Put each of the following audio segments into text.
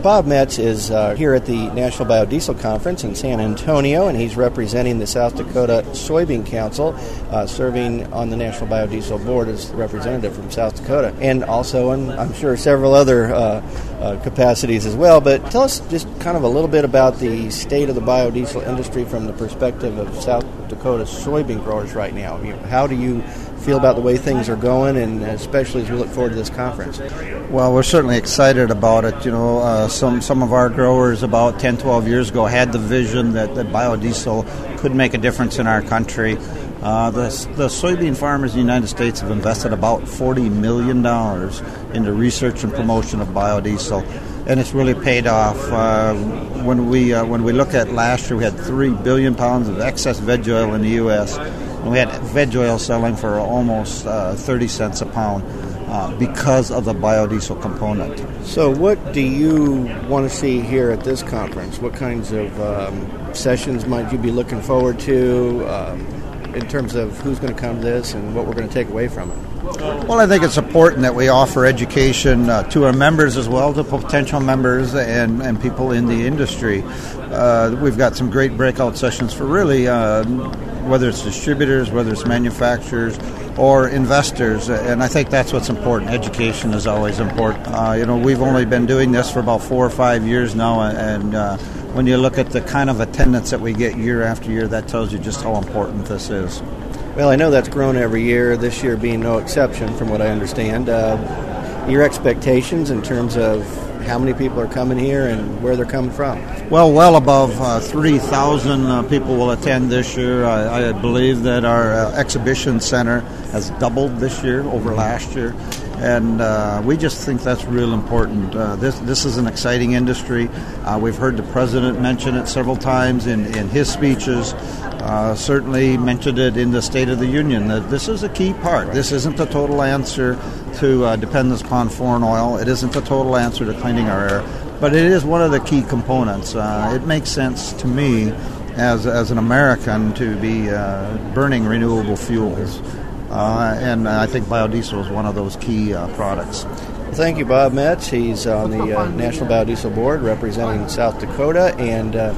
Bob Metz is uh, here at the National Biodiesel Conference in San Antonio, and he's representing the South Dakota Soybean Council, uh, serving on the National Biodiesel Board as representative from South Dakota, and also in, I'm sure, several other uh, uh, capacities as well. But tell us just kind of a little bit about the state of the biodiesel industry from the perspective of South Dakota soybean growers right now. How do you feel about the way things are going, and especially as we look forward to this conference? Well, we're certainly excited about it. You know, uh, some some of our growers about 10, 12 years ago had the vision that, that biodiesel could make a difference in our country. Uh, the, the soybean farmers in the United States have invested about $40 million into research and promotion of biodiesel, and it's really paid off. Uh, when, we, uh, when we look at last year, we had 3 billion pounds of excess veg oil in the U.S., and we had veg oil selling for almost uh, 30 cents a pound. Uh, because of the biodiesel component. So, what do you want to see here at this conference? What kinds of um, sessions might you be looking forward to? Um, in terms of who's going to come to this and what we're going to take away from it? Well, I think it's important that we offer education uh, to our members as well, to potential members and, and people in the industry. Uh, we've got some great breakout sessions for really, uh, whether it's distributors, whether it's manufacturers, or investors, and I think that's what's important. Education is always important. Uh, you know, we've only been doing this for about four or five years now, and uh, when you look at the kind of attendance that we get year after year, that tells you just how important this is. Well, I know that's grown every year, this year being no exception, from what I understand. Uh, your expectations in terms of how many people are coming here and where they're coming from? Well, well above uh, 3,000 uh, people will attend this year. I, I believe that our uh, exhibition center has doubled this year over last year and uh, we just think that's real important. Uh, this this is an exciting industry. Uh, we've heard the president mention it several times in, in his speeches. Uh, certainly mentioned it in the State of the Union that this is a key part. This isn't the total answer to uh, dependence upon foreign oil. It isn't the total answer to cleaning our air, but it is one of the key components. Uh, it makes sense to me as, as an American to be burning renewable fuels. Uh, and I think biodiesel is one of those key uh, products. Thank you, Bob Metz. He's on the uh, National Biodiesel Board representing South Dakota, and uh,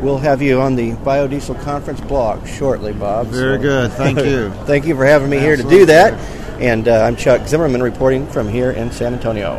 we'll have you on the Biodiesel Conference blog shortly, Bob. Very so, good. Thank you. thank you for having me Absolutely. here to do that. And uh, I'm Chuck Zimmerman reporting from here in San Antonio.